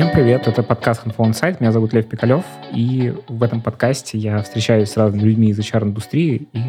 Всем привет, это подкаст Handphone Insight, меня зовут Лев Пикалев, и в этом подкасте я встречаюсь с разными людьми из HR-индустрии и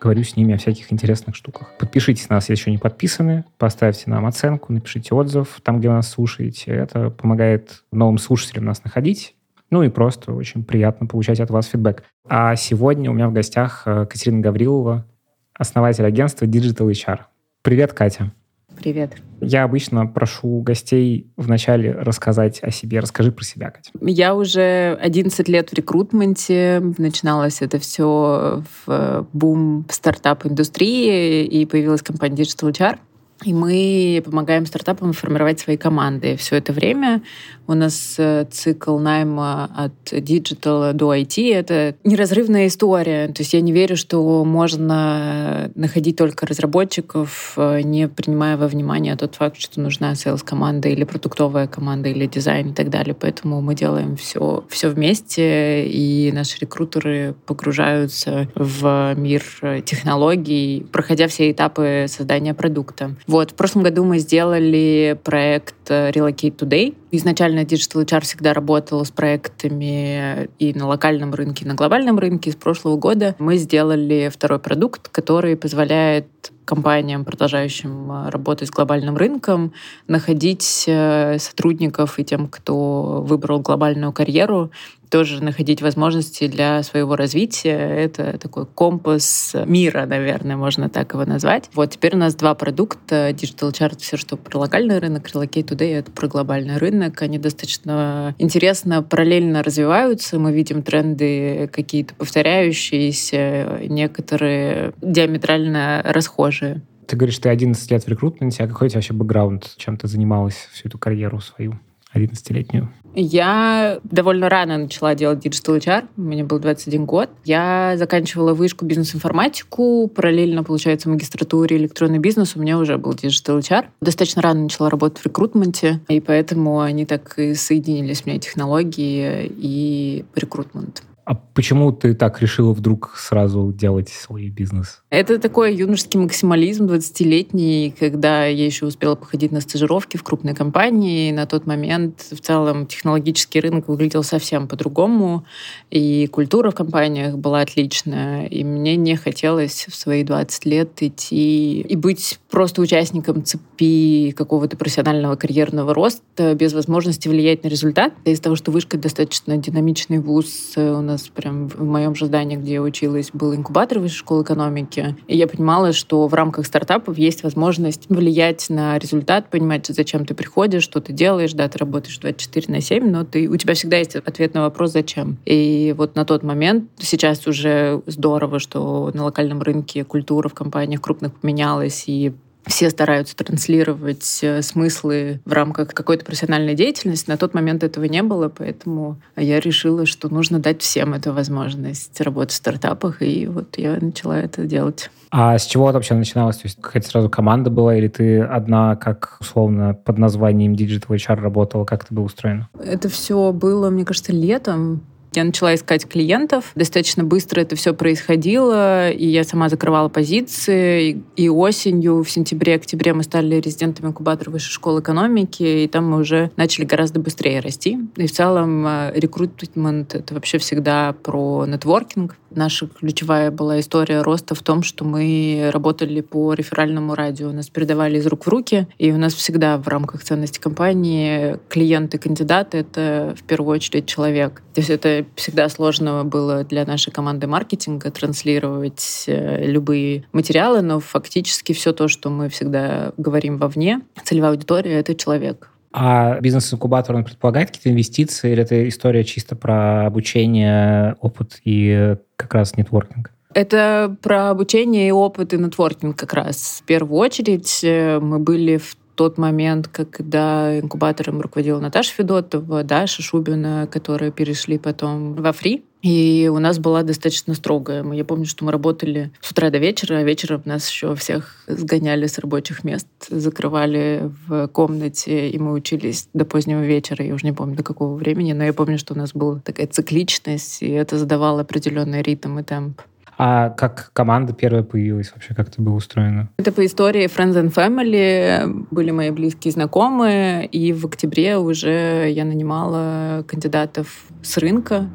говорю с ними о всяких интересных штуках. Подпишитесь на нас, если еще не подписаны, поставьте нам оценку, напишите отзыв там, где вы нас слушаете. Это помогает новым слушателям нас находить, ну и просто очень приятно получать от вас фидбэк. А сегодня у меня в гостях э, Катерина Гаврилова, основатель агентства Digital HR. Привет, Катя. Привет. Я обычно прошу гостей вначале рассказать о себе. Расскажи про себя, Катя. Я уже 11 лет в рекрутменте. Начиналось это все в бум стартап-индустрии, и появилась компания Digital HR. И мы помогаем стартапам формировать свои команды. Все это время у нас э, цикл найма от диджитала до IT — это неразрывная история. То есть я не верю, что можно находить только разработчиков, э, не принимая во внимание тот факт, что нужна sales-команда или продуктовая команда или дизайн и так далее. Поэтому мы делаем все, все вместе, и наши рекрутеры погружаются в мир технологий, проходя все этапы создания продукта. Вот, в прошлом году мы сделали проект э, Relocate Today. Изначально Digital HR всегда работал с проектами и на локальном рынке, и на глобальном рынке. С прошлого года мы сделали второй продукт, который позволяет компаниям, продолжающим э, работать с глобальным рынком, находить э, сотрудников и тем, кто выбрал глобальную карьеру, тоже находить возможности для своего развития. Это такой компас мира, наверное, можно так его назвать. Вот теперь у нас два продукта. Digital Chart — все, что про локальный рынок, Relocate Today — это про глобальный рынок. Они достаточно интересно параллельно развиваются. Мы видим тренды какие-то повторяющиеся, некоторые диаметрально расхожие. Ты говоришь, ты 11 лет в рекрутменте, а какой у тебя вообще бэкграунд? Чем ты занималась всю эту карьеру свою 11-летнюю? Я довольно рано начала делать Digital HR. Мне был 21 год. Я заканчивала вышку бизнес-информатику. Параллельно, получается, в магистратуре электронный бизнес у меня уже был Digital HR. Достаточно рано начала работать в рекрутменте, и поэтому они так и соединились, у меня технологии и рекрутмент. А почему ты так решила вдруг сразу делать свой бизнес? Это такой юношеский максимализм 20-летний, когда я еще успела походить на стажировки в крупной компании. На тот момент в целом технологический рынок выглядел совсем по-другому, и культура в компаниях была отличная. И мне не хотелось в свои 20 лет идти и быть просто участником цепи какого-то профессионального карьерного роста без возможности влиять на результат. Из-за того, что вышка достаточно динамичный вуз, у нас прям в моем же здании, где я училась, был инкубатор высшей школы экономики. И я понимала, что в рамках стартапов есть возможность влиять на результат, понимать, зачем ты приходишь, что ты делаешь. Да, ты работаешь 24 на 7, но ты, у тебя всегда есть ответ на вопрос «зачем?». И вот на тот момент, сейчас уже здорово, что на локальном рынке культура в компаниях крупных поменялась, и все стараются транслировать э, смыслы в рамках какой-то профессиональной деятельности. На тот момент этого не было, поэтому я решила, что нужно дать всем эту возможность работать в стартапах, и вот я начала это делать. А с чего это вообще начиналось? То есть какая-то сразу команда была, или ты одна, как условно под названием Digital HR работала? Как это было устроено? Это все было, мне кажется, летом я начала искать клиентов. Достаточно быстро это все происходило, и я сама закрывала позиции. И осенью, в сентябре-октябре мы стали резидентами инкубатора Высшей школы экономики, и там мы уже начали гораздо быстрее расти. И в целом э, рекрутмент — это вообще всегда про нетворкинг. Наша ключевая была история роста в том, что мы работали по реферальному радио. Нас передавали из рук в руки, и у нас всегда в рамках ценности компании клиенты, кандидаты — это в первую очередь человек. То есть это всегда сложно было для нашей команды маркетинга транслировать э, любые материалы, но фактически все то, что мы всегда говорим вовне, целевая аудитория — это человек. А бизнес-инкубатор, он предполагает какие-то инвестиции, или это история чисто про обучение, опыт и как раз нетворкинг? Это про обучение и опыт и нетворкинг как раз. В первую очередь э, мы были в тот момент, когда инкубатором руководила Наташа Федотова, Даша Шубина, которые перешли потом во Фри. И у нас была достаточно строгая. Я помню, что мы работали с утра до вечера, а вечером нас еще всех сгоняли с рабочих мест, закрывали в комнате, и мы учились до позднего вечера. Я уже не помню, до какого времени, но я помню, что у нас была такая цикличность, и это задавало определенный ритм и темп. А как команда первая появилась вообще? Как это было устроено? Это по истории Friends and Family. Были мои близкие знакомые. И в октябре уже я нанимала кандидатов с рынка.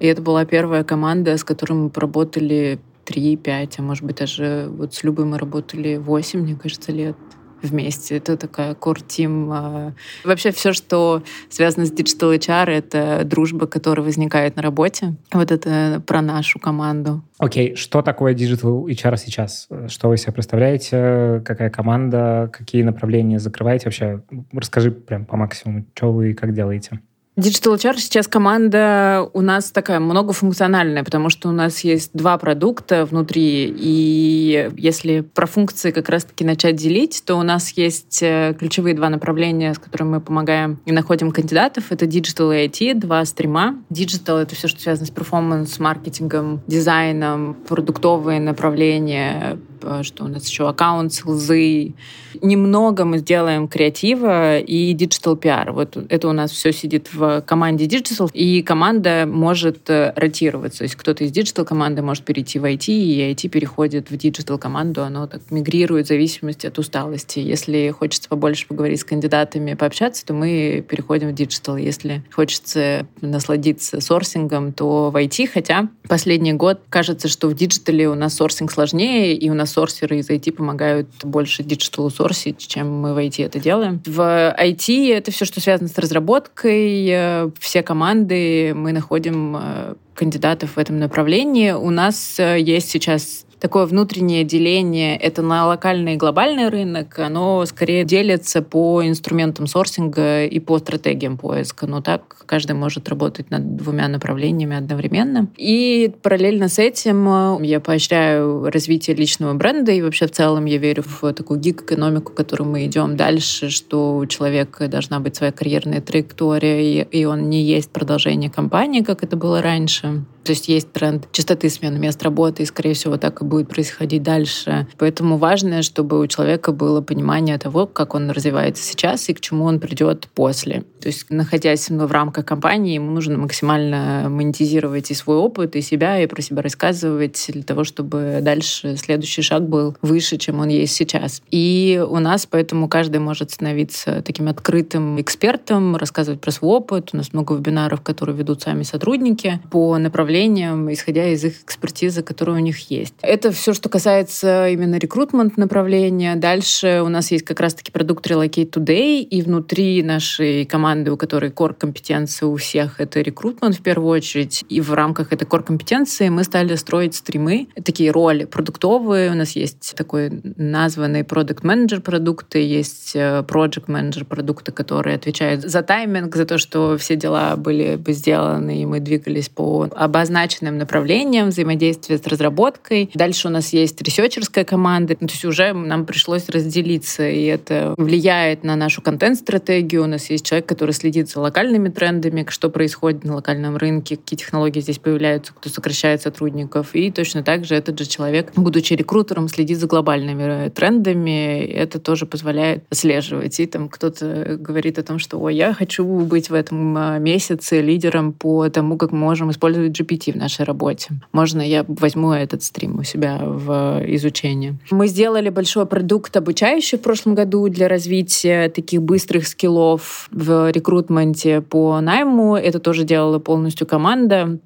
И это была первая команда, с которой мы поработали 3-5, а может быть даже вот с Любой мы работали 8, мне кажется, лет вместе. Это такая core team. А, вообще все, что связано с Digital HR, это дружба, которая возникает на работе. Вот это про нашу команду. Окей, okay. что такое Digital HR сейчас? Что вы себе представляете? Какая команда? Какие направления закрываете? Вообще расскажи прям по максимуму, что вы и как делаете. Digital HR сейчас команда у нас такая многофункциональная, потому что у нас есть два продукта внутри, и если про функции как раз-таки начать делить, то у нас есть э, ключевые два направления, с которыми мы помогаем и находим кандидатов. Это Digital и IT, два стрима. Digital — это все, что связано с перформанс, маркетингом, дизайном, продуктовые направления, что у нас еще аккаунт- sales ы. Немного мы сделаем креатива и digital PR. Вот это у нас все сидит в команде digital, и команда может э, ротироваться. То есть кто-то из digital команды может перейти в IT, и IT переходит в digital команду, оно так мигрирует в зависимости от усталости. Если хочется побольше поговорить с кандидатами, пообщаться, то мы переходим в digital. Если хочется насладиться сорсингом, то в IT, хотя последний год кажется, что в диджитале у нас сорсинг сложнее, и у нас сорсеры из IT помогают больше диджиталу сорсить, чем мы в IT это делаем. В IT это все, что связано с разработкой, э, все команды, мы находим э, кандидатов в этом направлении. У нас э, есть сейчас такое внутреннее деление, это на локальный и глобальный рынок, оно скорее делится по инструментам сорсинга и по стратегиям поиска. Но так каждый может работать над двумя направлениями одновременно. И параллельно с этим э, я поощряю развитие личного бренда, и вообще в целом я верю в такую гиг-экономику, которую мы идем дальше, что у человека должна быть своя карьерная траектория, и он не есть продолжение компании, как это было раньше. То есть есть тренд частоты смены мест работы, и, скорее всего, так и будет происходить дальше. Поэтому важно, чтобы у человека было понимание того, как он развивается сейчас и к чему он придет после. То есть, находясь в рамках компании, ему нужно максимально монетизировать и свой опыт, и себя, и про себя рассказывать для того, чтобы дальше следующий шаг был выше, чем он есть сейчас. И у нас поэтому каждый может становиться таким открытым экспертом, рассказывать про свой опыт. У нас много вебинаров, которые ведут сами сотрудники по направлению направлениям, исходя из их экспертизы, которая у них есть. Это все, что касается именно рекрутмент направления. Дальше у нас есть как раз-таки продукт Relocate Today, и внутри нашей команды, у которой core компетенции у всех, это рекрутмент в первую очередь. И в рамках этой core компетенции мы стали строить стримы, такие роли продуктовые. У нас есть такой названный продукт менеджер продукты, есть э, project менеджер продукты, которые отвечают за тайминг, за то, что все дела были бы сделаны, и мы двигались по обозначенным направлением взаимодействия с разработкой. Дальше у нас есть ресерчерская команда. То есть уже нам пришлось разделиться, и это влияет на нашу контент-стратегию. У нас есть человек, который следит за локальными трендами, что происходит на локальном рынке, какие технологии здесь появляются, кто сокращает сотрудников. И точно так же этот же человек, будучи рекрутером, следит за глобальными трендами. Это тоже позволяет отслеживать. И там кто-то говорит о том, что «Ой, я хочу быть в этом а, месяце лидером по тому, как мы можем использовать GPT в нашей работе. Можно я возьму этот стрим у себя в изучение. Мы сделали большой продукт обучающий в прошлом году для развития таких быстрых скиллов в рекрутменте по найму. Это тоже делала полностью команда.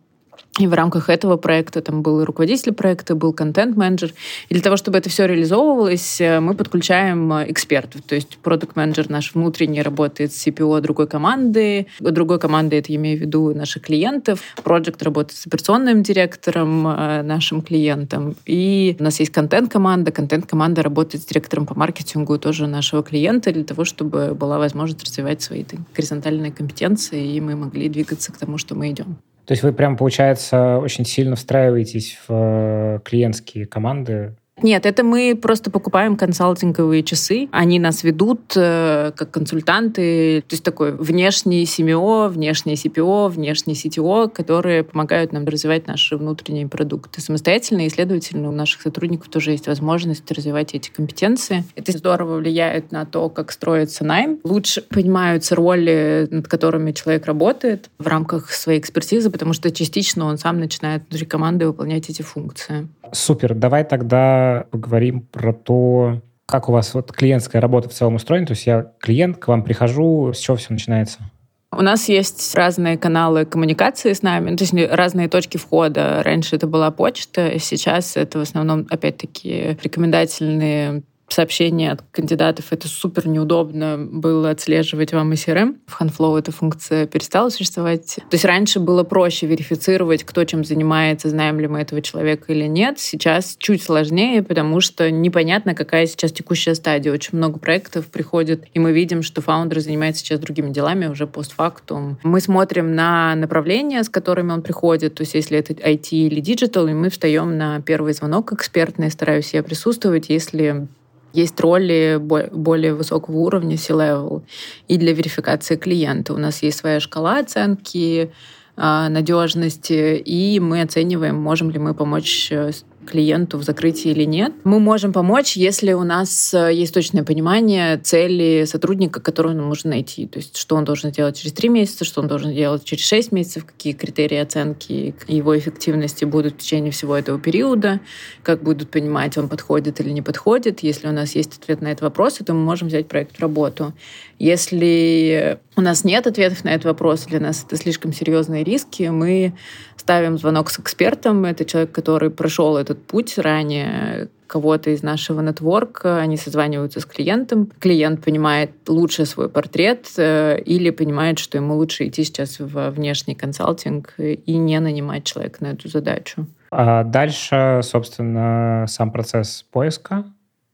И в рамках этого проекта там был и руководитель проекта, был контент-менеджер. И для того, чтобы это все реализовывалось, э, мы подключаем э, экспертов. То есть продукт менеджер наш внутренний работает с CPO другой команды. Другой команды, это я имею в виду наших клиентов. Проект работает с операционным директором э, нашим клиентам. И у нас есть контент-команда. Контент-команда работает с директором по маркетингу тоже нашего клиента для того, чтобы была возможность развивать свои горизонтальные компетенции, и мы могли двигаться к тому, что мы идем. То есть вы прям, получается, очень сильно встраиваетесь в э, клиентские команды Нет, это мы просто покупаем консалтинговые часы. Они нас ведут э, как консультанты, то есть такой внешний CMO, внешний CPO, внешний CTO, которые помогают нам развивать наши внутренние продукты самостоятельно, и, следовательно, у наших сотрудников тоже есть возможность развивать эти компетенции. Это здорово влияет на то, как строится найм. Лучше понимаются роли, над которыми человек работает в рамках своей экспертизы, потому что частично он сам начинает внутри команды выполнять эти функции. Супер. Давай тогда поговорим про то, как у вас вот клиентская работа в целом устроена. То есть я клиент, к вам прихожу, с чего все начинается? У нас есть разные каналы коммуникации с нами, ну, то есть разные точки входа. Раньше это была почта, сейчас это в основном, опять-таки, рекомендательные сообщения от кандидатов. Это супер неудобно было отслеживать вам CRM. В Handflow эта функция перестала существовать. То есть раньше было проще верифицировать, кто чем занимается, знаем ли мы этого человека или нет. Сейчас чуть сложнее, потому что непонятно, какая сейчас текущая стадия. Очень много проектов приходит, и мы видим, что фаундер занимается сейчас другими делами уже постфактум. Мы смотрим на направления, с которыми он приходит, то есть если это IT или digital, и мы встаем на первый звонок экспертный, стараюсь я присутствовать, если есть роли более высокого уровня, C-level, и для верификации клиента. У нас есть своя шкала оценки а, надежности, и мы оцениваем, можем ли мы помочь э, клиенту в закрытии или нет. Мы можем помочь, если у нас э, есть точное понимание цели сотрудника, которого нам нужно найти. То есть, что он должен делать через три месяца, что он должен делать через шесть месяцев, какие критерии оценки его эффективности будут в течение всего этого периода, как будут понимать, он подходит или не подходит. Если у нас есть ответ на этот вопрос, то мы можем взять проект в работу. Если у нас нет ответов на этот вопрос, для нас это слишком серьезные риски, мы ставим звонок с экспертом. Это человек, который прошел этот путь ранее кого-то из нашего нетворка, они созваниваются с клиентом, клиент понимает лучше свой портрет э, или понимает, что ему лучше идти сейчас в внешний консалтинг и не нанимать человека на эту задачу. А дальше, собственно, сам процесс поиска.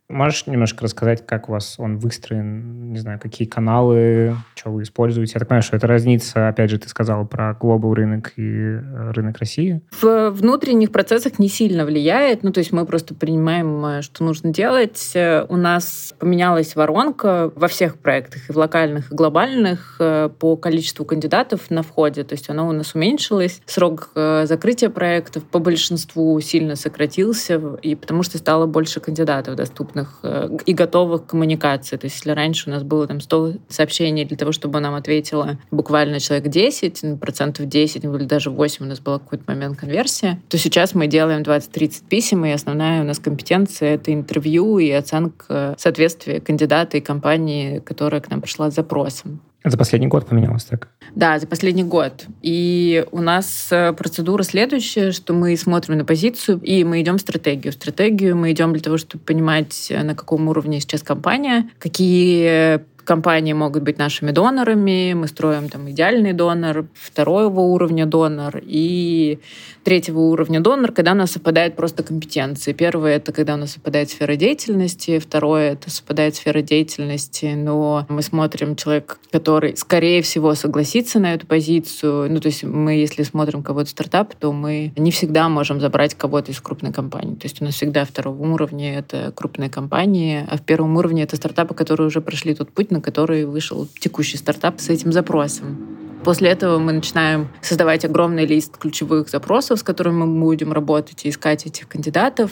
Можешь немножко рассказать, как у вас он выстроен, не знаю, какие каналы, что вы используете? Я так понимаю, что это разница, опять же, ты сказал про глобал рынок и э, рынок России. В внутренних процессах не сильно влияет, ну, то есть мы просто принимаем, э, что нужно делать. Э, у нас поменялась воронка во всех проектах, и в локальных, и глобальных, по количеству кандидатов на входе, то есть оно у нас уменьшилось. Срок закрытия проектов по большинству сильно сократился, и потому что стало больше кандидатов доступно доступных э, и готовых коммуникаций. То есть если раньше у нас было там 100 сообщений для того, чтобы нам ответило буквально человек 10, ну, процентов 10 или даже 8 у нас был какой-то момент конверсия, то сейчас мы делаем 20-30 писем, и основная у нас компетенция — это интервью и оценка соответствия кандидата и компании, которая к нам пришла с запросом. За последний год поменялось так? Да, за последний год. И у нас э, процедура следующая, что мы смотрим на позицию, и мы идем в стратегию. В стратегию мы идем для того, чтобы понимать, э, на каком уровне сейчас компания, какие компании могут быть нашими донорами, мы строим там идеальный донор, второго уровня донор и третьего уровня донор, когда у нас совпадают просто компетенции. Первое — это когда у нас совпадает сфера деятельности, второе — это совпадает сфера деятельности, но мы смотрим человек, который, скорее всего, согласится на эту позицию. Ну, то есть мы, если смотрим кого-то стартап, то мы не всегда можем забрать кого-то из крупной компании. То есть у нас всегда второго уровня — это крупные компании, а в первом уровне — это стартапы, которые уже прошли тот путь, на который вышел текущий стартап с этим запросом. После этого мы начинаем создавать огромный лист ключевых запросов, с которыми мы будем работать и искать этих кандидатов.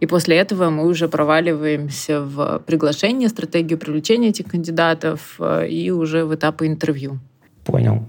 И после этого мы уже проваливаемся в приглашение, стратегию привлечения этих кандидатов э, и уже в этапы интервью. Понял.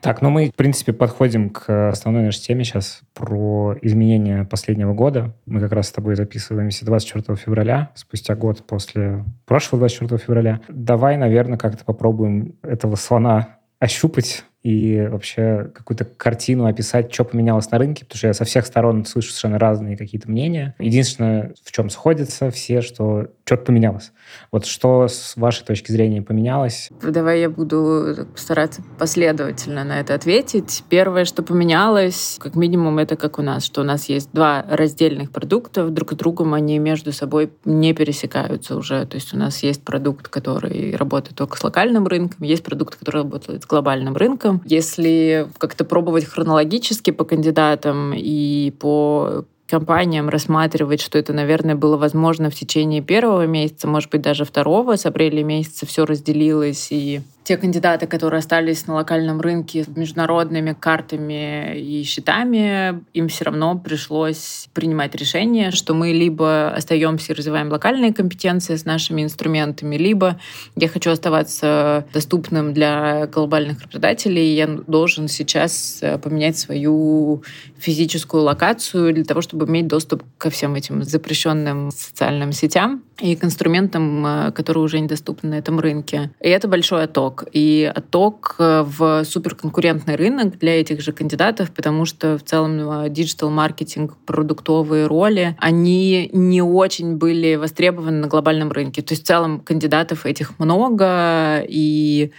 Так, ну мы, в принципе, подходим к основной нашей теме сейчас про изменения последнего года. Мы как раз с тобой записываемся 24 февраля, спустя год после прошлого 24 февраля. Давай, наверное, как-то попробуем этого слона ощупать и вообще какую-то картину описать, что поменялось на рынке, потому что я со всех сторон слышу совершенно разные какие-то мнения. Единственное, в чем сходятся все, что что-то поменялось. Вот что с вашей точки зрения поменялось? Давай я буду стараться последовательно на это ответить. Первое, что поменялось, как минимум, это как у нас, что у нас есть два раздельных продукта, друг с другом они между собой не пересекаются уже. То есть у нас есть продукт, который работает только с локальным рынком, есть продукт, который работает с глобальным рынком, работу. Если как-то пробовать хронологически по кандидатам и по компаниям рассматривать, что это, наверное, было возможно в течение первого месяца, может быть, даже второго. С апреля месяца все разделилось, и те кандидаты, которые остались на локальном рынке с международными картами и счетами, им все равно пришлось принимать решение, что мы либо остаемся и развиваем локальные компетенции с нашими инструментами, либо я хочу оставаться доступным для глобальных работодателей, и я должен сейчас э, поменять свою физическую локацию для того, чтобы иметь доступ ко всем этим запрещенным социальным сетям и к инструментам, э, которые уже недоступны на этом рынке. И это большой отток и отток э, в суперконкурентный рынок для этих же кандидатов, потому что в целом диджитал-маркетинг, продуктовые роли, они не очень были востребованы на глобальном рынке. То есть в целом кандидатов этих много, и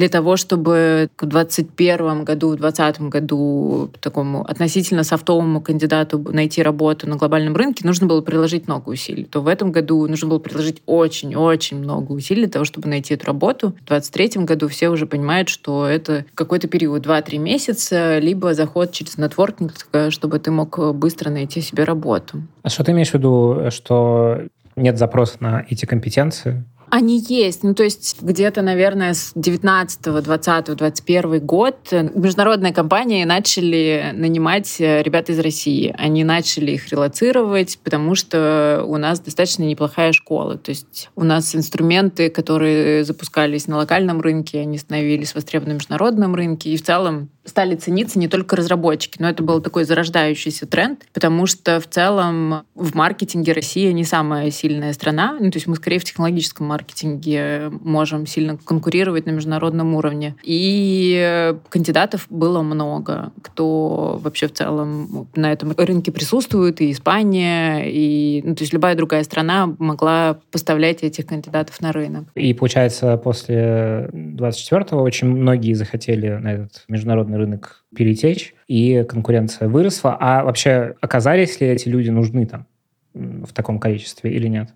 для того, чтобы в 2021 году, в 2020 году такому относительно софтовому кандидату найти работу на глобальном рынке, нужно было приложить много усилий. То в этом году нужно было приложить очень-очень много усилий для того, чтобы найти эту работу. В 2023 году все уже понимают, что это какой-то период 2-3 месяца, либо заход через нетворкинг, чтобы ты мог быстро найти себе работу. А что ты имеешь в виду, что нет запроса на эти компетенции? Они есть. Ну, то есть где-то, наверное, с 19, 20, 21 год международные компании начали нанимать э, ребят из России. Они начали их релацировать, потому что у нас достаточно неплохая школа. То есть у нас инструменты, которые запускались на локальном рынке, они становились востребованы на международном рынке. И в целом стали цениться не только разработчики, но это был такой зарождающийся тренд, потому что в целом в маркетинге Россия не самая сильная страна. Ну, то есть мы скорее в технологическом маркетинге можем сильно конкурировать на международном уровне. И кандидатов было много, кто вообще в целом на этом рынке присутствует, и Испания, и ну, то есть любая другая страна могла поставлять этих кандидатов на рынок. И получается, после 24-го очень многие захотели на этот международный рынок перетечь, и конкуренция выросла. А вообще оказались ли эти люди нужны там в таком количестве или нет?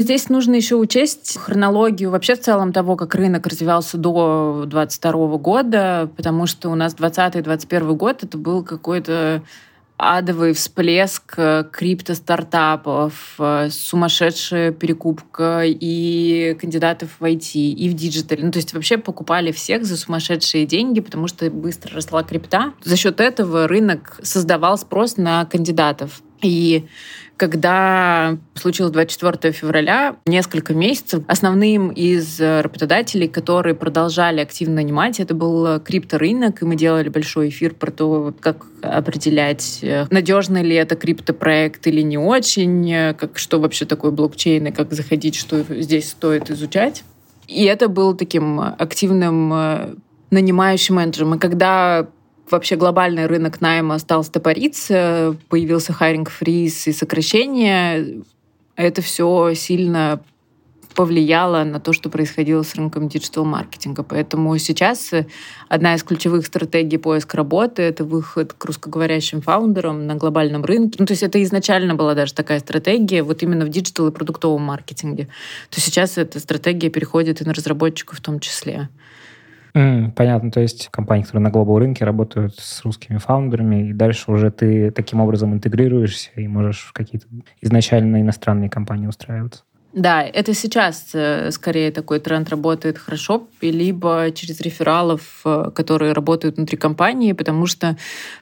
Здесь нужно еще учесть хронологию вообще в целом того, как рынок развивался до 2022 года, потому что у нас 2020-2021 год это был какой-то адовый всплеск э, крипто-стартапов, э, сумасшедшая перекупка и кандидатов в IT, и в диджитале. Ну, то есть вообще покупали всех за сумасшедшие деньги, потому что быстро росла крипта. За счет этого рынок создавал спрос на кандидатов. И когда случилось 24 февраля, несколько месяцев, основным из работодателей, которые продолжали активно нанимать, это был крипторынок, и мы делали большой эфир про то, как определять, надежный ли это криптопроект или не очень, как, что вообще такое блокчейн, и как заходить, что здесь стоит изучать. И это был таким активным э, нанимающим менеджером. И когда вообще глобальный рынок найма стал стопориться, появился hiring freeze и сокращение, это все сильно повлияло на то, что происходило с рынком диджитал-маркетинга. Поэтому сейчас одна из ключевых стратегий поиска работы — это выход к русскоговорящим фаундерам на глобальном рынке. Ну, то есть это изначально была даже такая стратегия, вот именно в digital и продуктовом маркетинге. То сейчас эта стратегия переходит и на разработчиков в том числе. Mm, понятно, то есть компании, которые на глобал рынке работают с русскими фаундерами, и дальше уже ты таким образом интегрируешься и можешь в какие-то изначально иностранные компании устраиваться. Да, это сейчас э, скорее такой тренд работает хорошо, либо через рефералов, э, которые работают внутри компании, потому что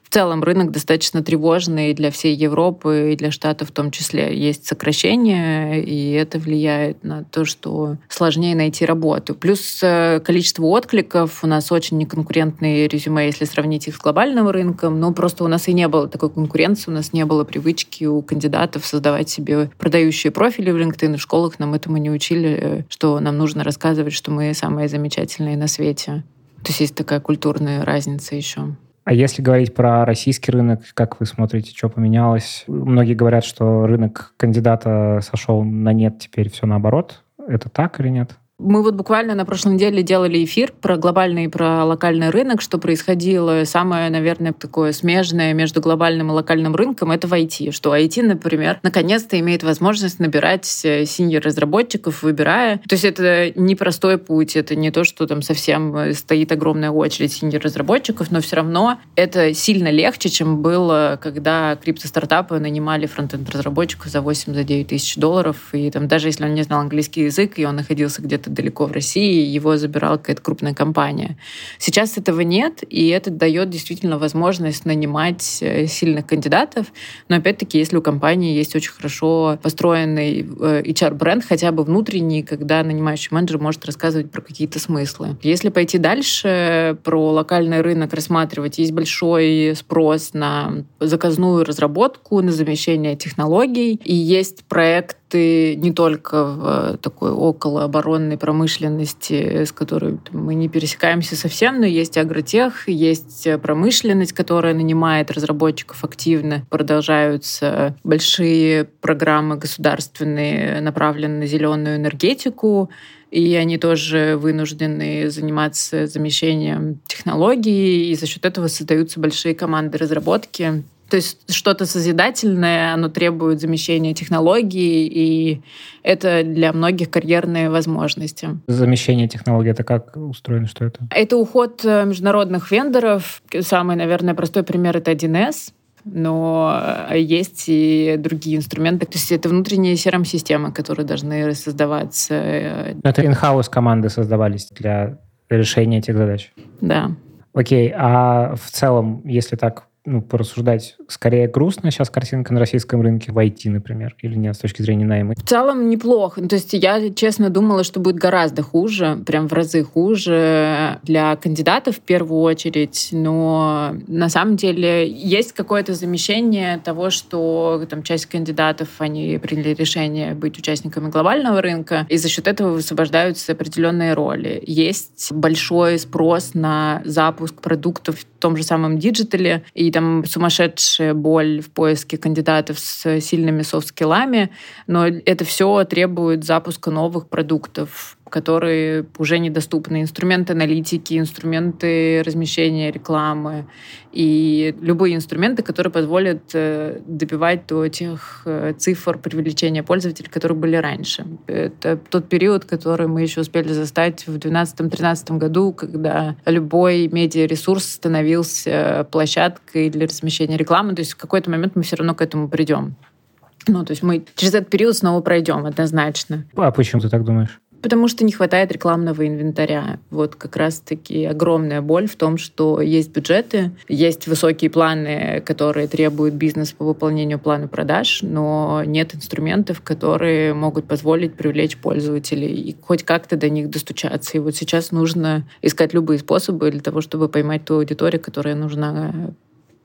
в целом рынок достаточно тревожный для всей Европы и для Штатов в том числе. Есть сокращение, и это влияет на то, что сложнее найти работу. Плюс э, количество откликов. У нас очень неконкурентные резюме, если сравнить их с глобальным рынком. Но просто у нас и не было такой конкуренции, у нас не было привычки у кандидатов создавать себе продающие профили в LinkedIn. В школах нам этому не учили, э, что нам нужно рассказывать, что мы самые замечательные на свете. То есть есть такая культурная разница еще. А если говорить про российский рынок, как вы смотрите, что поменялось? Многие говорят, что рынок кандидата сошел на нет, теперь все наоборот. Это так или нет? Мы вот буквально на прошлой неделе делали эфир про глобальный и про локальный рынок, что происходило. Самое, наверное, такое смежное между глобальным и локальным рынком — это в IT. Что IT, например, наконец-то имеет возможность набирать синьор-разработчиков, выбирая. То есть это непростой путь, это не то, что там совсем стоит огромная очередь синьор-разработчиков, но все равно это сильно легче, чем было, когда крипто-стартапы нанимали фронтенд-разработчиков за 8-9 тысяч долларов. И там даже если он не знал английский язык, и он находился где-то где-то далеко в России, его забирала какая-то крупная компания. Сейчас этого нет, и это дает действительно возможность нанимать э, сильных кандидатов. Но опять-таки, если у компании есть очень хорошо построенный э, HR-бренд, хотя бы внутренний, когда нанимающий менеджер может рассказывать про какие-то смыслы. Если пойти дальше, про локальный рынок рассматривать, есть большой спрос на заказную разработку, на замещение технологий, и есть проект ты не только в такой около оборонной промышленности, с которой мы не пересекаемся совсем, но есть агротех, есть промышленность, которая нанимает разработчиков активно. Продолжаются большие программы государственные, направленные на зеленую энергетику, и они тоже вынуждены заниматься замещением технологий, и за счет этого создаются большие команды разработки. То есть что-то созидательное, оно требует замещения технологий, и это для многих карьерные возможности. Замещение технологий — это как устроено? Что это? Это уход э, международных вендоров. Самый, наверное, простой пример — это 1С но э, есть и другие инструменты. То есть это внутренние CRM-системы, которые должны создаваться. Э, это in-house команды создавались для решения этих задач? Да. Окей, а в целом, если так ну, порассуждать, скорее грустно сейчас картинка на российском рынке в IT, например, или нет, с точки зрения найма? В целом неплохо. То есть я, честно, думала, что будет гораздо хуже, прям в разы хуже для кандидатов в первую очередь, но на самом деле есть какое-то замещение того, что там часть кандидатов, они приняли решение быть участниками глобального рынка, и за счет этого высвобождаются определенные роли. Есть большой спрос на запуск продуктов в том же самом диджитале, и там сумасшедшая боль в поиске кандидатов с сильными софт-скиллами, но это все требует запуска новых продуктов, которые уже недоступны. Инструменты аналитики, инструменты размещения рекламы и любые инструменты, которые позволят э, добивать до тех э, цифр привлечения пользователей, которые были раньше. Это тот период, который мы еще успели застать в 2012-2013 году, когда любой медиаресурс становился площадкой для размещения рекламы. То есть в какой-то момент мы все равно к этому придем. Ну, то есть мы через этот период снова пройдем, однозначно. А почему ты так думаешь? Потому что не хватает рекламного инвентаря. Вот как раз-таки огромная боль в том, что есть бюджеты, есть высокие планы, которые требуют бизнес по выполнению плана продаж, но нет инструментов, которые могут позволить привлечь пользователей и хоть как-то до них достучаться. И вот сейчас нужно искать любые способы для того, чтобы поймать ту аудиторию, которая нужна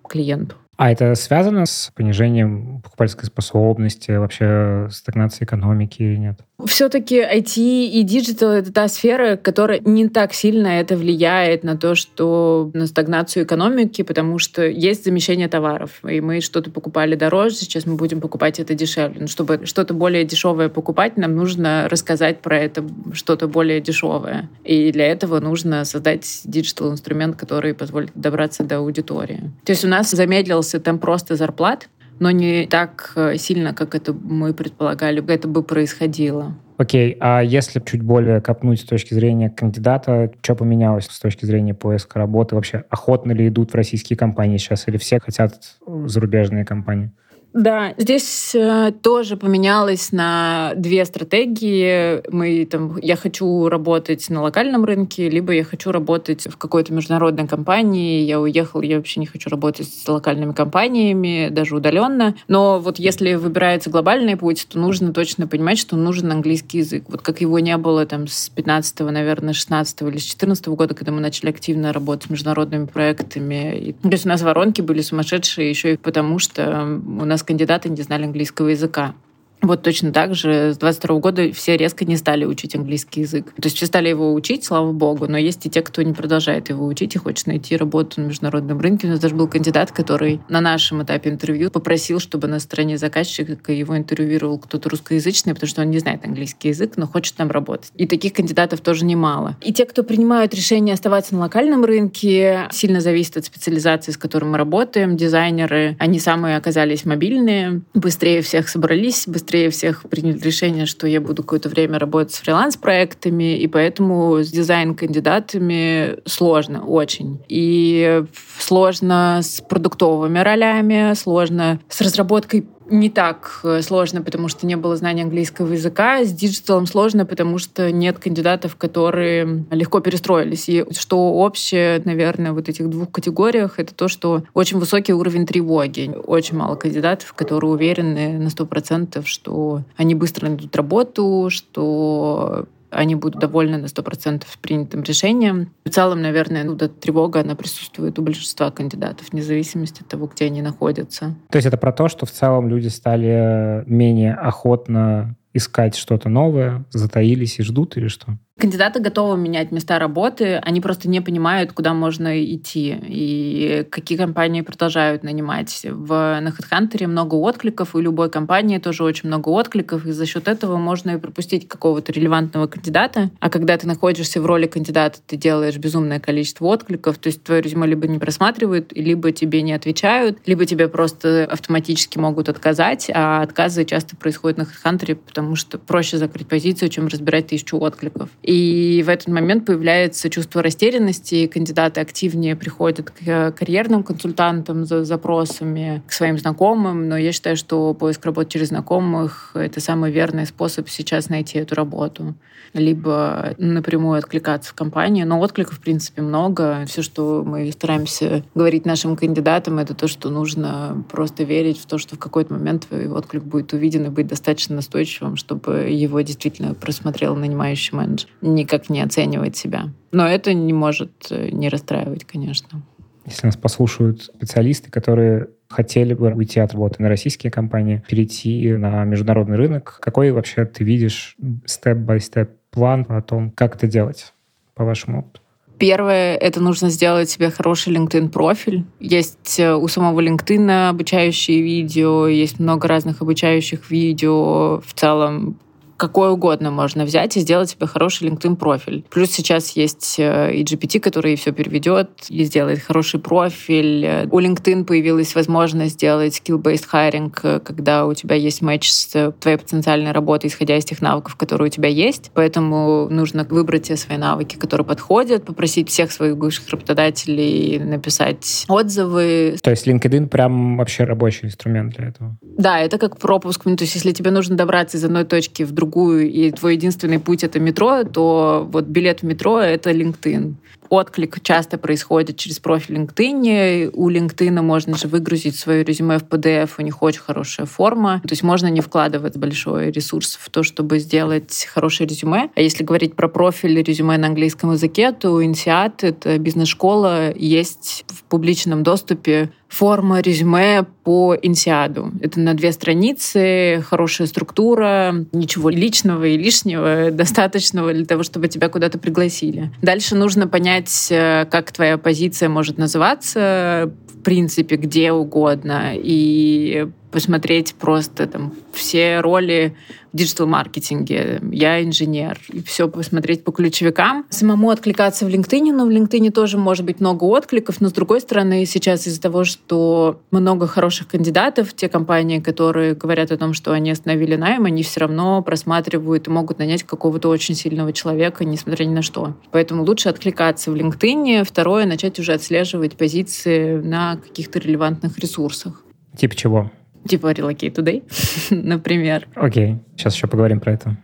клиенту. А это связано с понижением покупательской способности, вообще стагнацией экономики или нет? Все-таки IT и диджитал — это та сфера, которая не так сильно это влияет на то, что на стагнацию экономики, потому что есть замещение товаров, и мы что-то покупали дороже, сейчас мы будем покупать это дешевле. Но чтобы что-то более дешевое покупать, нам нужно рассказать про это что-то более дешевое. И для этого нужно создать диджитал-инструмент, который позволит добраться до аудитории. То есть у нас замедлился темп просто зарплат, но не так э, сильно, как это мы предполагали, это бы происходило. Окей, а если чуть более копнуть с точки зрения кандидата, что поменялось с точки зрения поиска работы? Вообще, охотно ли идут в российские компании сейчас, или все хотят зарубежные компании? Да, здесь э, тоже поменялось на две стратегии. Мы там, я хочу работать на локальном рынке, либо я хочу работать в какой-то международной компании. Я уехал, я вообще не хочу работать с локальными компаниями, даже удаленно. Но вот если выбирается глобальный путь, то нужно точно понимать, что нужен английский язык. Вот как его не было там с 15 наверное, 16 или с 14 года, когда мы начали активно работать с международными проектами. И, то есть у нас воронки были сумасшедшие еще и потому, что у нас кандидаты не знали английского языка. Вот точно так же с 22 года все резко не стали учить английский язык. То есть все стали его учить, слава богу, но есть и те, кто не продолжает его учить и хочет найти работу на международном рынке. У нас даже был кандидат, который на нашем этапе интервью попросил, чтобы на стороне заказчика его интервьюировал кто-то русскоязычный, потому что он не знает английский язык, но хочет там работать. И таких кандидатов тоже немало. И те, кто принимают решение оставаться на локальном рынке, сильно зависит от специализации, с которой мы работаем. Дизайнеры, они самые оказались мобильные, быстрее всех собрались, быстрее быстрее всех приняли решение, что я буду какое-то время работать с фриланс-проектами, и поэтому с дизайн-кандидатами сложно очень. И сложно с продуктовыми ролями, сложно с разработкой не так э, сложно, потому что не было знания английского языка. С диджиталом сложно, потому что нет кандидатов, которые легко перестроились. И что общее, наверное, вот этих двух категориях, это то, что очень высокий уровень тревоги. Очень мало кандидатов, которые уверены на сто процентов, что они быстро найдут работу, что они будут довольны на 100% принятым решением. В целом, наверное, ну, эта тревога, она присутствует у большинства кандидатов, вне зависимости от того, где они находятся. То есть это про то, что в целом люди стали менее охотно искать что-то новое, затаились и ждут или что? Кандидаты готовы менять места работы, они просто не понимают, куда можно идти и какие компании продолжают нанимать. В, на HeadHunter много откликов, у любой компании тоже очень много откликов, и за счет этого можно и пропустить какого-то релевантного кандидата. А когда ты находишься в роли кандидата, ты делаешь безумное количество откликов, то есть твое резюме либо не просматривают, либо тебе не отвечают, либо тебе просто автоматически могут отказать, а отказы часто происходят на HeadHunter, потому что проще закрыть позицию, чем разбирать тысячу откликов. И в этот момент появляется чувство растерянности, кандидаты активнее приходят к карьерным консультантам за запросами, к своим знакомым. Но я считаю, что поиск работы через знакомых — это самый верный способ сейчас найти эту работу. Либо напрямую откликаться в компании. Но откликов, в принципе, много. Все, что мы стараемся говорить нашим кандидатам, это то, что нужно просто верить в то, что в какой-то момент твой отклик будет увиден и быть достаточно настойчивым, чтобы его действительно просмотрел нанимающий менеджер никак не оценивать себя. Но это не может э, не расстраивать, конечно. Если нас послушают специалисты, которые хотели бы уйти от работы на российские компании, перейти на международный рынок, какой вообще ты видишь степ-бай-степ план о том, как это делать, по вашему опыту? Первое, это нужно сделать себе хороший LinkedIn профиль. Есть э, у самого LinkedIn обучающие видео, есть много разных обучающих видео. В целом какое угодно можно взять и сделать себе хороший LinkedIn профиль. Плюс сейчас есть э, и GPT, который все переведет и сделает хороший профиль. У LinkedIn появилась возможность сделать skill-based hiring, э, когда у тебя есть матч с твоей потенциальной работой, исходя из тех навыков, которые у тебя есть. Поэтому нужно выбрать те свои навыки, которые подходят, попросить всех своих бывших работодателей написать отзывы. То есть LinkedIn прям вообще рабочий инструмент для этого? Да, это как пропуск. Ну, то есть если тебе нужно добраться из одной точки в другую, другую, и твой единственный путь — это метро, то вот билет в метро — это LinkedIn. Отклик часто происходит через профиль LinkedIn. У LinkedIn можно же выгрузить свое резюме в PDF, у них очень хорошая форма. То есть можно не вкладывать большой ресурс в то, чтобы сделать хорошее резюме. А если говорить про профиль резюме на английском языке, то у INSEAD, это бизнес-школа, есть в публичном доступе форма резюме по инсиаду. Это на две страницы, хорошая структура, ничего личного и лишнего, достаточного для того, чтобы тебя куда-то пригласили. Дальше нужно понять, э, как твоя позиция может называться, в принципе, где угодно, и посмотреть просто там все роли в диджитал-маркетинге. Я инженер. И все посмотреть по ключевикам. Самому откликаться в LinkedIn, но в LinkedIn тоже может быть много откликов, но с другой стороны, сейчас из-за того, что много хороших кандидатов, те компании, которые говорят о том, что они остановили найм, они все равно просматривают и могут нанять какого-то очень сильного человека, несмотря ни на что. Поэтому лучше откликаться в LinkedIn. Второе, начать уже отслеживать позиции на каких-то релевантных ресурсах. Типа чего? Типа Relocate Today, например. Окей, сейчас еще поговорим про это.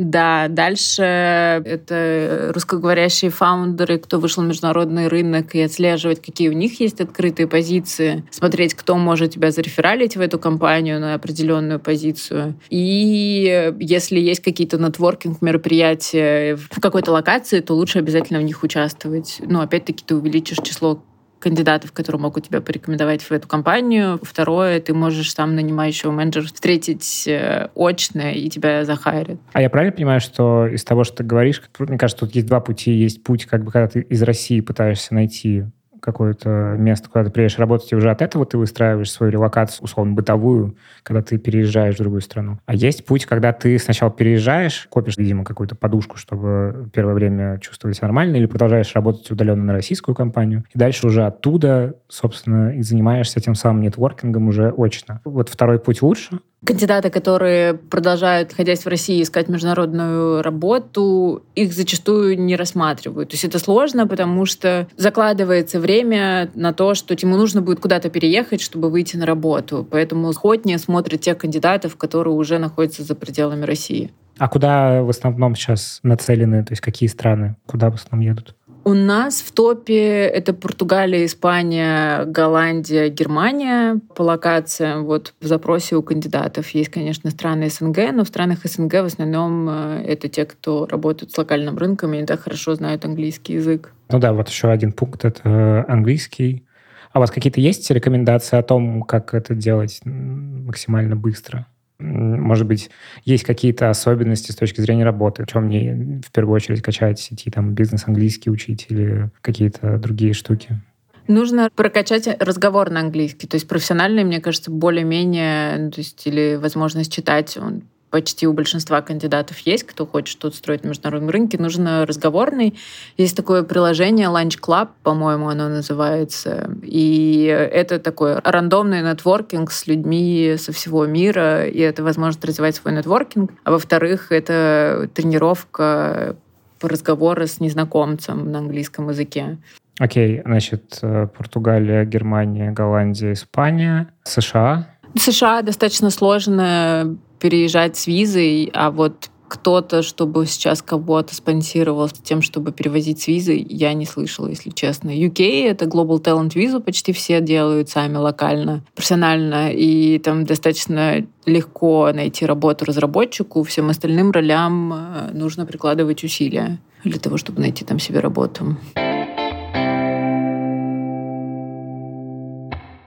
Да, дальше это русскоговорящие фаундеры, кто вышел на международный рынок, и отслеживать, какие у них есть открытые позиции, смотреть, кто может тебя зарефералить в эту компанию на определенную позицию. И если есть какие-то нетворкинг-мероприятия в какой-то локации, то лучше обязательно в них участвовать. Ну, опять-таки, ты увеличишь число кандидатов, которые могут тебя порекомендовать в эту компанию. Второе, ты можешь сам нанимающего менеджера встретить э, очно, и тебя захайрят. А я правильно понимаю, что из того, что ты говоришь, мне кажется, тут есть два пути. Есть путь, как бы, когда ты из России пытаешься найти какое-то место, куда ты приедешь работать, и уже от этого ты выстраиваешь свою релокацию, условно, бытовую, когда ты переезжаешь в другую страну. А есть путь, когда ты сначала переезжаешь, копишь, видимо, какую-то подушку, чтобы первое время чувствовать себя нормально, или продолжаешь работать удаленно на российскую компанию, и дальше уже оттуда, собственно, и занимаешься тем самым нетворкингом уже очно. Вот второй путь лучше, Кандидаты, которые продолжают, находясь в России, искать международную работу, их зачастую не рассматривают. То есть это сложно, потому что закладывается время на то, что ему нужно будет куда-то переехать, чтобы выйти на работу. Поэтому охотнее смотрят тех кандидатов, которые уже находятся за пределами России. А куда в основном сейчас нацелены? То есть какие страны? Куда в основном едут? У нас в топе это Португалия, Испания, Голландия, Германия по локациям. Вот в запросе у кандидатов есть, конечно, страны СНГ, но в странах СНГ в основном э, это те, кто работают с локальным рынком и не так хорошо знают английский язык. Ну да, вот еще один пункт — это английский. А у вас какие-то есть рекомендации о том, как это делать максимально быстро? Может быть, есть какие-то особенности с точки зрения работы, в чем мне в первую очередь качать сети, там, бизнес английский учить или какие-то другие штуки? Нужно прокачать разговор на английский. То есть профессиональный, мне кажется, более-менее, то есть или возможность читать, он почти у большинства кандидатов есть, кто хочет что-то строить на международном рынке, нужно разговорный. Есть такое приложение Lunch Club, по-моему, оно называется. И это такой рандомный нетворкинг с людьми со всего мира, и это возможность развивать свой нетворкинг. А во-вторых, это тренировка по разговору с незнакомцем на английском языке. Окей, okay, значит, э, Португалия, Германия, Голландия, Испания, США. США достаточно сложная переезжать с визой, а вот кто-то, чтобы сейчас кого-то спонсировал с тем, чтобы перевозить с визой, я не слышала, если честно. UK — это Global Talent визу, почти все делают сами локально, профессионально, и там достаточно легко найти работу разработчику, всем остальным ролям э, нужно прикладывать усилия для того, чтобы найти там себе работу.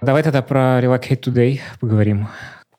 Давай тогда про Relocate Today поговорим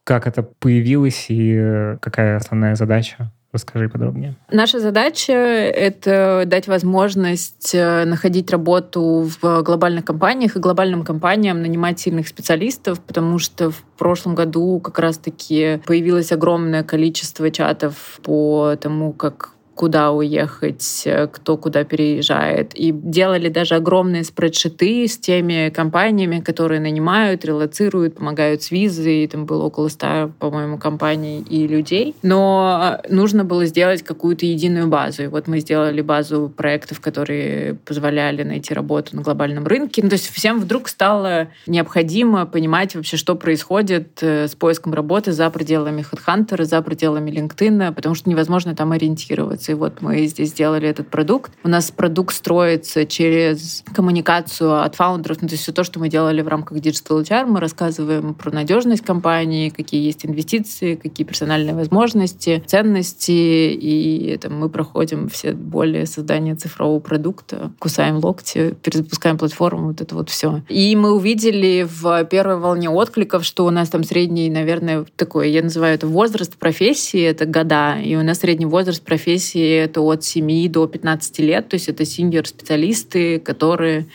как это появилось и э, какая основная задача? Расскажи подробнее. Наша задача — это дать возможность э, находить работу в глобальных компаниях и глобальным компаниям нанимать сильных специалистов, потому что в прошлом году как раз-таки появилось огромное количество чатов по тому, как куда уехать, э, кто куда переезжает. И делали даже огромные спредшиты с теми компаниями, которые нанимают, релацируют, помогают с визой. И там было около ста, по-моему, компаний и людей. Но э, нужно было сделать какую-то единую базу. И вот мы сделали базу проектов, которые позволяли найти работу на глобальном рынке. Ну, то есть всем вдруг стало необходимо понимать вообще, что происходит э, с поиском работы за пределами HeadHunter, за пределами LinkedIn, потому что невозможно там ориентироваться и вот мы здесь сделали этот продукт. У нас продукт строится через коммуникацию от фаундеров. Ну, то есть все то, что мы делали в рамках Digital HR, мы рассказываем про надежность компании, какие есть инвестиции, какие персональные возможности, ценности. И там, мы проходим все более создания цифрового продукта, кусаем локти, перезапускаем платформу, вот это вот все. И мы увидели в первой волне откликов, что у нас там средний, наверное, такой, я называю это возраст профессии, это года, и у нас средний возраст профессии профессии это от 7 до 15 лет, то есть это синьор-специалисты, которые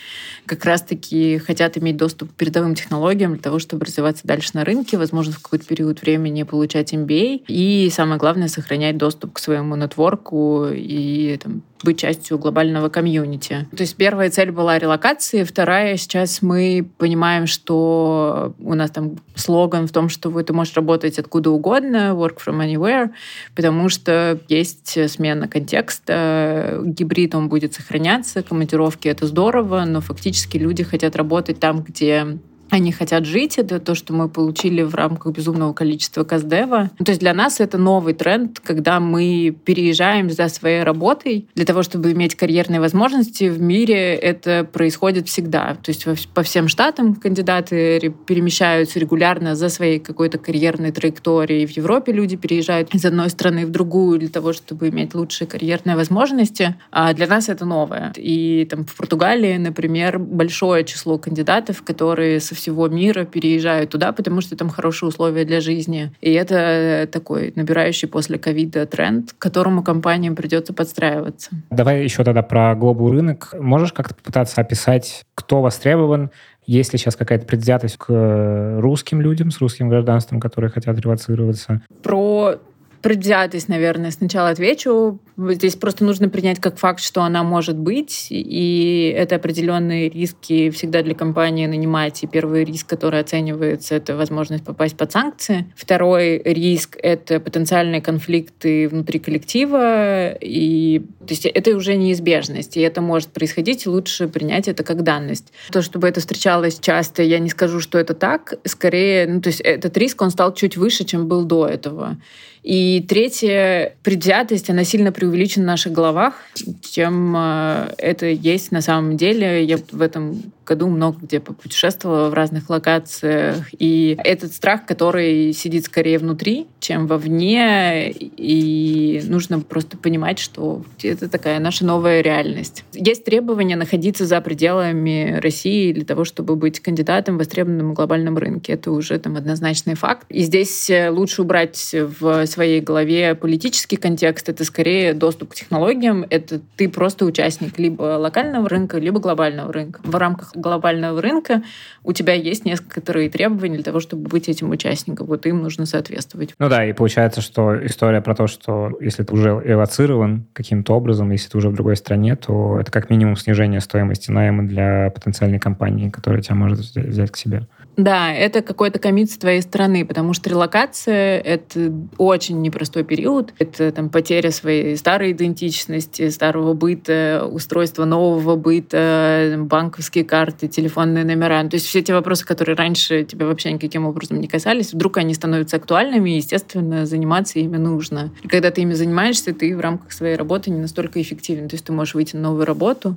как раз-таки хотят иметь доступ к передовым технологиям для того, чтобы развиваться дальше на рынке, возможно, в какой-то период времени получать MBA, и самое главное, сохранять доступ к своему нетворку и там, быть частью глобального комьюнити. То есть первая цель была релокации, вторая сейчас мы понимаем, что у нас там слоган в том, что ты можешь работать откуда угодно, work from anywhere, потому что есть смена контекста, гибрид он будет сохраняться, командировки это здорово, но фактически люди хотят работать там, где они хотят жить. Это то, что мы получили в рамках безумного количества Каздева. Ну, то есть для нас это новый тренд, когда мы переезжаем за своей работой для того, чтобы иметь карьерные возможности. В мире это происходит всегда. То есть по всем штатам кандидаты перемещаются регулярно за своей какой-то карьерной траекторией. В Европе люди переезжают из одной страны в другую для того, чтобы иметь лучшие карьерные возможности. А для нас это новое. И там в Португалии, например, большое число кандидатов, которые со всего мира переезжают туда, потому что там хорошие условия для жизни. И это такой набирающий после ковида тренд, к которому компаниям придется подстраиваться. Давай еще тогда про глобал рынок. Можешь как-то попытаться описать, кто востребован, есть ли сейчас какая-то предвзятость к русским людям с русским гражданством, которые хотят релацироваться? Про предвзятость, наверное, сначала отвечу. Здесь просто нужно принять как факт, что она может быть, и это определенные риски всегда для компании нанимать. И первый риск, который оценивается, это возможность попасть под санкции. Второй риск — это потенциальные конфликты внутри коллектива, и то есть это уже неизбежность, и это может происходить, и лучше принять это как данность. То, чтобы это встречалось часто, я не скажу, что это так, скорее, ну, то есть этот риск, он стал чуть выше, чем был до этого. И третье, предвзятость, она сильно преувеличена в наших головах, чем э, это есть на самом деле. Я в этом году много где попутешествовала в разных локациях. И этот страх, который сидит скорее внутри, чем вовне. И нужно просто понимать, что это такая наша новая реальность. Есть требования находиться за пределами России для того, чтобы быть кандидатом в востребованном глобальном рынке. Это уже там однозначный факт. И здесь э, лучше убрать в своей голове политический контекст. Это скорее доступ к технологиям. Это ты просто участник либо локального рынка, либо глобального рынка. В рамках глобального рынка у тебя есть некоторые требования для того, чтобы быть этим участником. Вот им нужно соответствовать. Ну да, и получается, что история про то, что если ты уже эвоцирован каким-то образом, если ты уже в другой стране, то это как минимум снижение стоимости найма для потенциальной компании, которая тебя может взять к себе. Да, это какой-то комит с твоей стороны, потому что релокация — это очень непростой период. Это там потеря своей старой идентичности, старого быта, устройство нового быта, банковские карты, телефонные номера. То есть все те вопросы, которые раньше тебя вообще никаким образом не касались, вдруг они становятся актуальными, и, естественно, заниматься ими нужно. И когда ты ими занимаешься, ты в рамках своей работы не настолько эффективен. То есть ты можешь выйти на новую работу,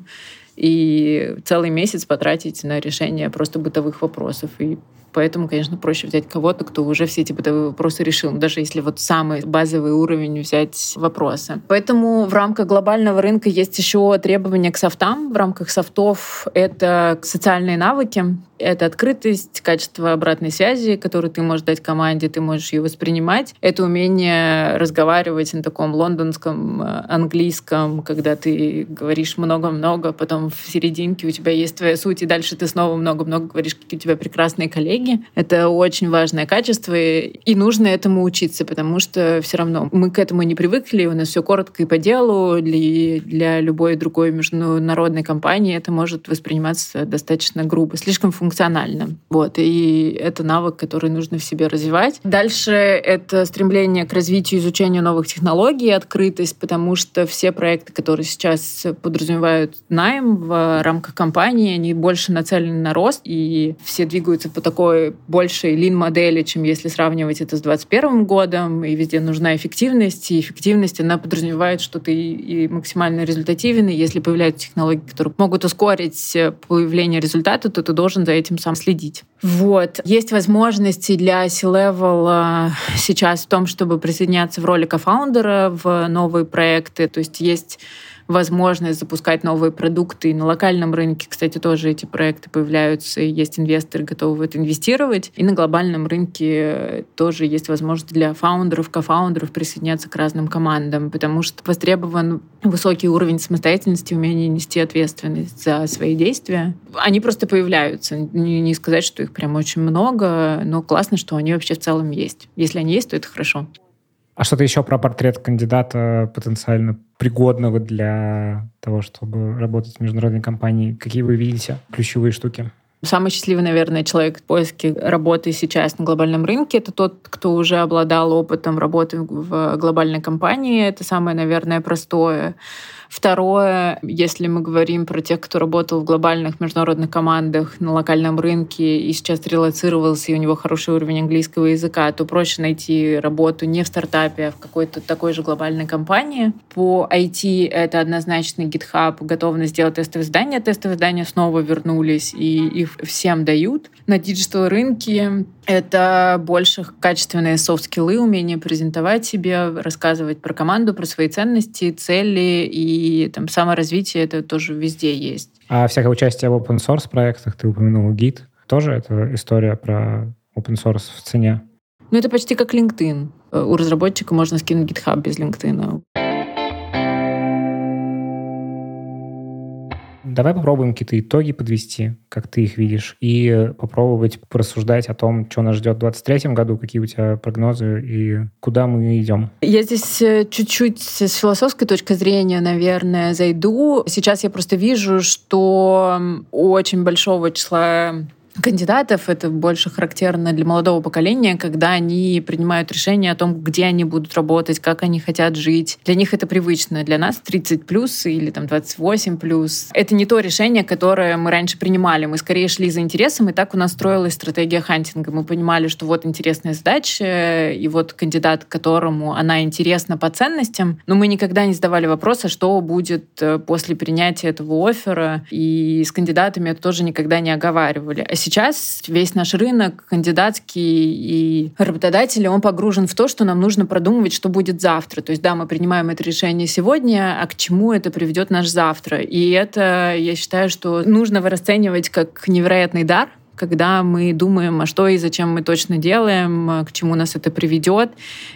и целый месяц потратить на решение просто бытовых вопросов. И Поэтому, конечно, проще взять кого-то, кто уже все эти бытовые вопросы решил, даже если вот самый базовый уровень взять вопросы. Поэтому в рамках глобального рынка есть еще требования к софтам. В рамках софтов это социальные навыки, это открытость, качество обратной связи, которую ты можешь дать команде, ты можешь ее воспринимать. Это умение разговаривать на таком лондонском э, английском, когда ты говоришь много-много, потом в серединке у тебя есть твоя суть, и дальше ты снова много-много говоришь, какие у тебя прекрасные коллеги. Это очень важное качество, и нужно этому учиться, потому что все равно мы к этому не привыкли, у нас все коротко и по делу. Для, для любой другой международной компании это может восприниматься достаточно грубо, слишком функционально. Вот, и это навык, который нужно в себе развивать. Дальше это стремление к развитию и изучению новых технологий, открытость, потому что все проекты, которые сейчас подразумевают найм в рамках компании, они больше нацелены на рост, и все двигаются по такой большей лин-модели, чем если сравнивать это с 2021 годом, и везде нужна эффективность, и эффективность, она подразумевает, что ты и максимально результативен, и если появляются технологии, которые могут ускорить появление результата, то ты должен за этим сам следить. Вот. Есть возможности для C-Level сейчас в том, чтобы присоединяться в роли кофаундера в новые проекты. То есть есть возможность запускать новые продукты. И на локальном рынке, кстати, тоже эти проекты появляются, и есть инвесторы, готовы в это инвестировать. И на глобальном рынке тоже есть возможность для фаундеров, кофаундеров присоединяться к разным командам, потому что востребован высокий уровень самостоятельности, умение нести ответственность за свои действия. Они просто появляются. Не, не сказать, что их прям очень много, но классно, что они вообще в целом есть. Если они есть, то это хорошо. А что-то еще про портрет кандидата потенциально пригодного для того, чтобы работать в международной компании? Какие вы видите ключевые штуки? Самый счастливый, наверное, человек в поиске работы сейчас на глобальном рынке — это тот, кто уже обладал опытом работы в глобальной компании. Это самое, наверное, простое. Второе, если мы говорим про тех, кто работал в глобальных международных командах на локальном рынке и сейчас релоцировался, и у него хороший уровень английского языка, то проще найти работу не в стартапе, а в какой-то такой же глобальной компании. По IT это однозначно GitHub, готовность сделать тестовые задания. Тестовые задания снова вернулись, и их всем дают. На digital рынке это больше качественные софт-скиллы, умение презентовать себе, рассказывать про команду, про свои ценности, цели и там саморазвитие. Это тоже везде есть. А всякое участие в open source проектах, ты упомянул гид, тоже это история про open source в цене? Ну, это почти как LinkedIn. У разработчика можно скинуть GitHub без LinkedIn. Давай попробуем какие-то итоги подвести, как ты их видишь, и попробовать порассуждать о том, что нас ждет в 2023 году, какие у тебя прогнозы и куда мы идем. Я здесь э, чуть-чуть с философской точки зрения, наверное, зайду. Сейчас я просто вижу, что у очень большого числа кандидатов. Это больше характерно для молодого поколения, когда они принимают решение о том, где они будут работать, как они хотят жить. Для них это привычно. Для нас 30 плюс или там 28 плюс. Это не то решение, которое мы раньше принимали. Мы скорее шли за интересом, и так у нас строилась стратегия хантинга. Мы понимали, что вот интересная задача, и вот кандидат, которому она интересна по ценностям, но мы никогда не задавали вопроса, что будет э, после принятия этого оффера, и с кандидатами это тоже никогда не оговаривали. А сейчас весь наш рынок кандидатский и работодатели, он погружен в то, что нам нужно продумывать, что будет завтра. То есть, да, мы принимаем это решение сегодня, а к чему это приведет наш завтра. И это, я считаю, что нужно расценивать как невероятный дар, когда мы думаем, а что и зачем мы точно делаем, к чему нас это приведет,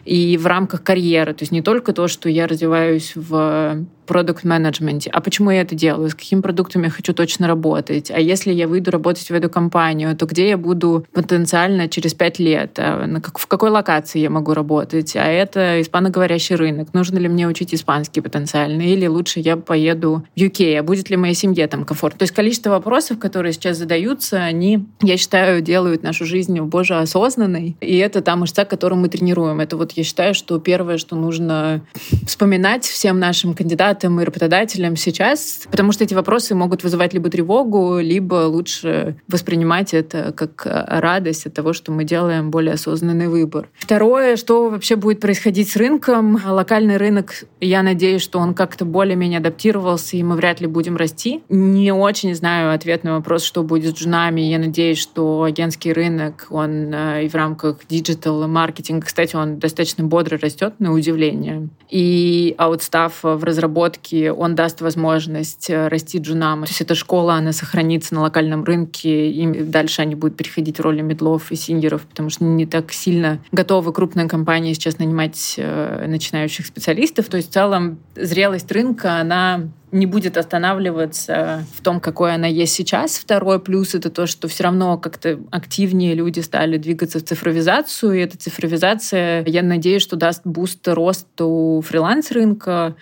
и в рамках карьеры. То есть не только то, что я развиваюсь в продукт-менеджменте. А почему я это делаю? С каким продуктом я хочу точно работать? А если я выйду работать в эту компанию, то где я буду потенциально через пять лет? А в какой локации я могу работать? А это испаноговорящий рынок. Нужно ли мне учить испанский потенциально? Или лучше я поеду в UK? А будет ли моей семье там комфорт? То есть количество вопросов, которые сейчас задаются, они, я считаю, делают нашу жизнь, боже, осознанной. И это та мышца, которую мы тренируем. Это вот я считаю, что первое, что нужно вспоминать всем нашим кандидатам, и работодателям сейчас, потому что эти вопросы могут вызывать либо тревогу, либо лучше воспринимать это как радость от того, что мы делаем более осознанный выбор. Второе, что вообще будет происходить с рынком. Локальный рынок, я надеюсь, что он как-то более-менее адаптировался, и мы вряд ли будем расти. Не очень знаю ответ на вопрос, что будет с джунами. Я надеюсь, что агентский рынок, он э, и в рамках диджитал-маркетинга, кстати, он достаточно бодро растет, на удивление. И аутстафф в разработке он даст возможность э, расти джунам. То есть эта школа, она сохранится на локальном рынке, и дальше они будут переходить в роли мидлов и сеньоров, потому что не так сильно готовы крупные компании сейчас нанимать э, начинающих специалистов. То есть в целом зрелость рынка, она не будет останавливаться в том, какой она есть сейчас. Второй плюс — это то, что все равно как-то активнее люди стали двигаться в цифровизацию, и эта цифровизация, я надеюсь, что даст буст росту фриланс-рынка,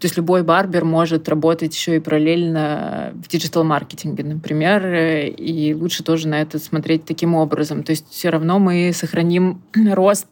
то есть любой барбер может работать еще и параллельно в диджитал-маркетинге, например, и лучше тоже на это смотреть таким образом. То есть все равно мы сохраним рост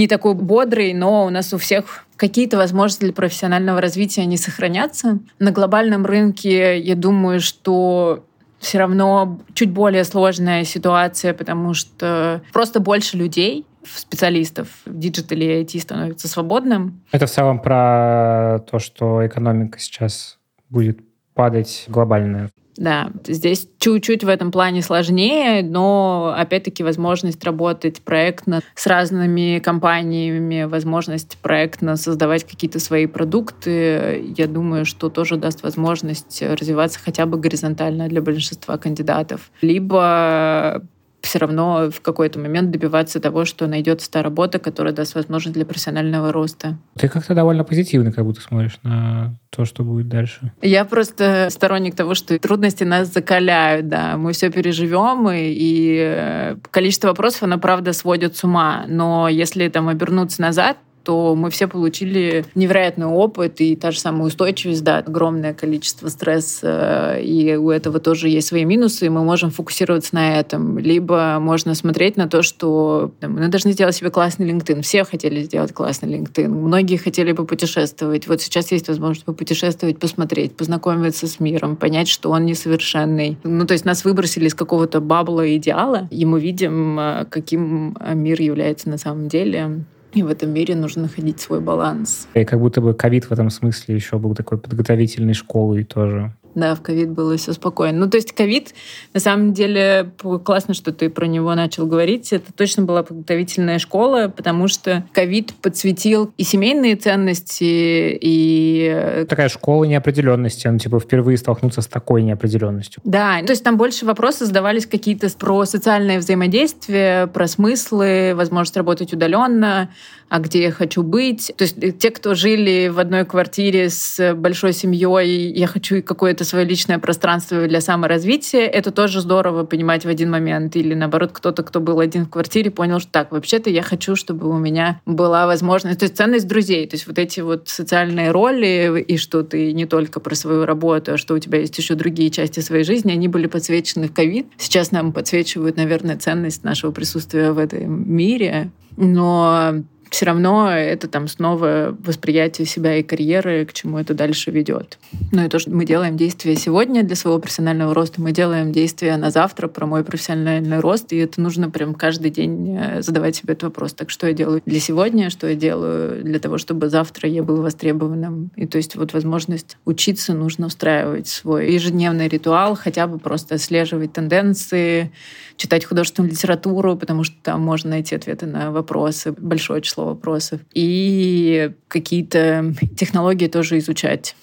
не такой бодрый, но у нас у всех какие-то возможности для профессионального развития они сохранятся. На глобальном рынке, я думаю, что все равно чуть более сложная ситуация, потому что просто больше людей, специалистов в диджитале и IT становится свободным. Это в целом про то, что экономика сейчас будет падать глобальная. Да, здесь чуть-чуть в этом плане сложнее, но опять-таки возможность работать проектно с разными компаниями, возможность проектно создавать какие-то свои продукты, я думаю, что тоже даст возможность развиваться хотя бы горизонтально для большинства кандидатов. Либо все равно в какой-то момент добиваться того, что найдется та работа, которая даст возможность для профессионального роста. Ты как-то довольно позитивно как будто смотришь на то, что будет дальше. Я просто сторонник того, что трудности нас закаляют, да. Мы все переживем, и, и количество вопросов, оно, правда, сводит с ума. Но если там обернуться назад, что мы все получили невероятный опыт и та же самая устойчивость, да, огромное количество стресса, и у этого тоже есть свои минусы, и мы можем фокусироваться на этом. Либо можно смотреть на то, что там, мы должны сделать себе классный LinkedIn. Все хотели сделать классный LinkedIn. Многие хотели бы путешествовать. Вот сейчас есть возможность попутешествовать, посмотреть, познакомиться с миром, понять, что он несовершенный. Ну, то есть нас выбросили из какого-то бабла идеала, и мы видим, э, каким мир является на самом деле. И в этом мире нужно находить свой баланс. И как будто бы ковид в этом смысле еще был такой подготовительной школой тоже. Да, в ковид было все спокойно. Ну, то есть ковид, на самом деле, классно, что ты про него начал говорить. Это точно была подготовительная школа, потому что ковид подсветил и семейные ценности, и... Такая школа неопределенности, ну, типа, впервые столкнуться с такой неопределенностью. Да, то есть там больше вопросы задавались какие-то про социальное взаимодействие, про смыслы, возможность работать удаленно, а где я хочу быть. То есть э, те, кто жили в одной квартире с большой семьей, я хочу какое-то свое личное пространство для саморазвития, это тоже здорово понимать в один момент. Или наоборот, кто-то, кто был один в квартире, понял, что так, вообще-то я хочу, чтобы у меня была возможность, то есть ценность друзей, то есть вот эти вот социальные роли, и что ты не только про свою работу, а что у тебя есть еще другие части своей жизни, они были подсвечены в ковид. Сейчас нам подсвечивают, наверное, ценность нашего присутствия в этом мире. Но все равно это там снова восприятие себя и карьеры, к чему это дальше ведет. Ну и то, что мы делаем действия сегодня для своего профессионального роста, мы делаем действия на завтра про мой профессиональный рост, и это нужно прям каждый день э, задавать себе этот вопрос. Так что я делаю для сегодня, что я делаю для того, чтобы завтра я был востребованным. И то есть вот возможность учиться нужно устраивать свой ежедневный ритуал, хотя бы просто отслеживать тенденции, читать художественную литературу, потому что там можно найти ответы на вопросы, большое число вопросов, и какие-то технологии тоже изучать.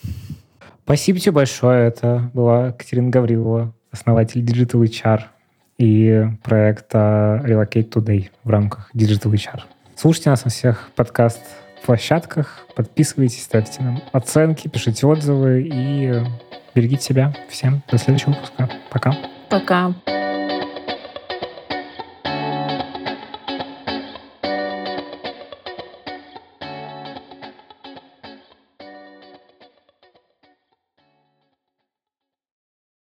Спасибо тебе большое. Это была Катерина Гаврилова, основатель Digital HR и проекта Relocate Today в рамках Digital HR. Слушайте нас на всех подкаст-площадках, подписывайтесь, ставьте нам оценки, пишите отзывы и берегите себя. Всем до следующего выпуска. Пока. Пока.